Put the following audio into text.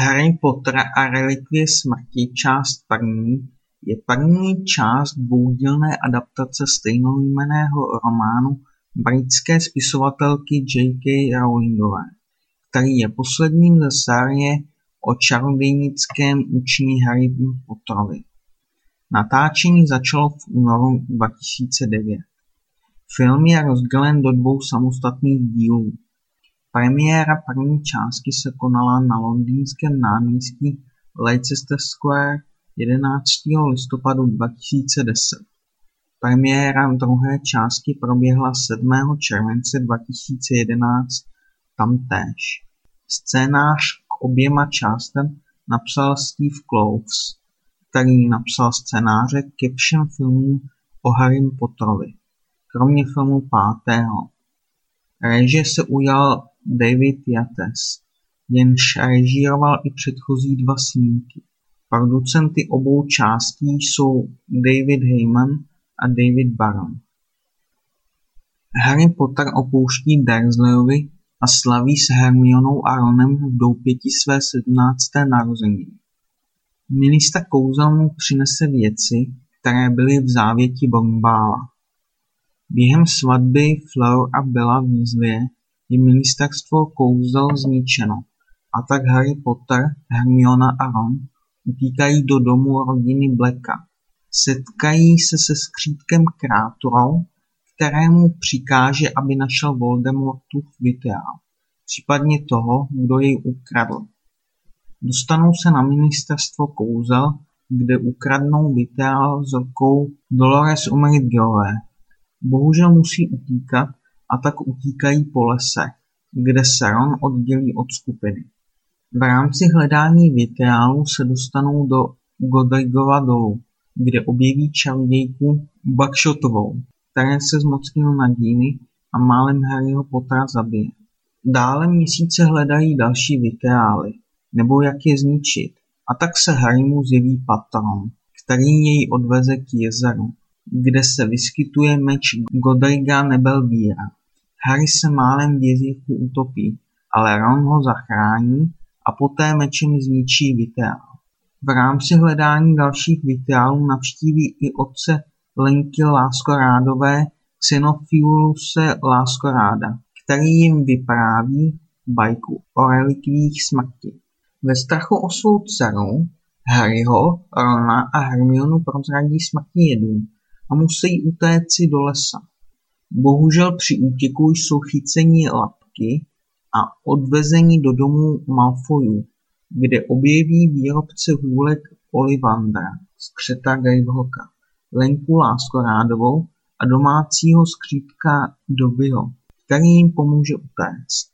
Harry Potter a relikvie smrti část první je první část dvoudílné adaptace stejnojmenného románu britské spisovatelky J. K. Rowlingové, který je posledním ze série o čarodějnickém učení Harry Potterovi. Natáčení začalo v únoru 2009. Film je rozdělen do dvou samostatných dílů. Premiéra první části se konala na londýnském náměstí Leicester Square 11. listopadu 2010. Premiéra druhé části proběhla 7. července 2011 tamtéž. Scénář k oběma částem napsal Steve Kloves, který napsal scénáře ke všem filmům o Harrym Potterovi, kromě filmu pátého. Režie se ujal David Yates, jenž režíroval i předchozí dva snímky. Producenty obou částí jsou David Heyman a David Baron. Harry Potter opouští Dursleyovi a slaví s Hermionou a Ronem v doupěti své sedmnácté narozeniny. Ministr kouzel mu přinese věci, které byly v závěti Bombála. Během svatby Fleur a Bella Weasley je ministerstvo kouzel zničeno a tak Harry Potter, Hermiona a Ron utíkají do domu rodiny Blacka. Setkají se se skřítkem Krátorou, kterému přikáže, aby našel Voldemortův vitrál, případně toho, kdo jej ukradl. Dostanou se na ministerstvo kouzel, kde ukradnou vitrál s rukou Dolores Umbridgeové. Bohužel musí utíkat a tak utíkají po lese, kde se Ron oddělí od skupiny. V rámci hledání vitrálu se dostanou do Godrigova dolu, kde objeví čarodějku Buckshotovou, které se zmocnilo na díny a málem Harryho Pottera zabije. Dále měsíce hledají další vitrály, nebo jak je zničit, a tak se Harrymu zjeví patron, který jej odveze k jezeru, kde se vyskytuje meč Godriga Nebelvíra. Harry se málem v jezírku utopí, ale Ron ho zachrání a poté mečem zničí vitrál. V rámci hledání dalších vitrálů navštíví i otce Lenky Láskorádové Xenophiluse Láskoráda, který jim vypráví bajku o relikviích smrti. Ve strachu o svou dceru Harryho, Rona a Hermionu prozradí smrtí jedů a musí utéci do lesa. Bohužel při útěku jsou chyceni lapky a odvezeni do domu Malfoyů, kde objeví výrobce hůlek Ollivandera, skřeta Gravehocka, Lenku Láskorádovou a domácího skřítka Dobbyho, který jim pomůže utéct.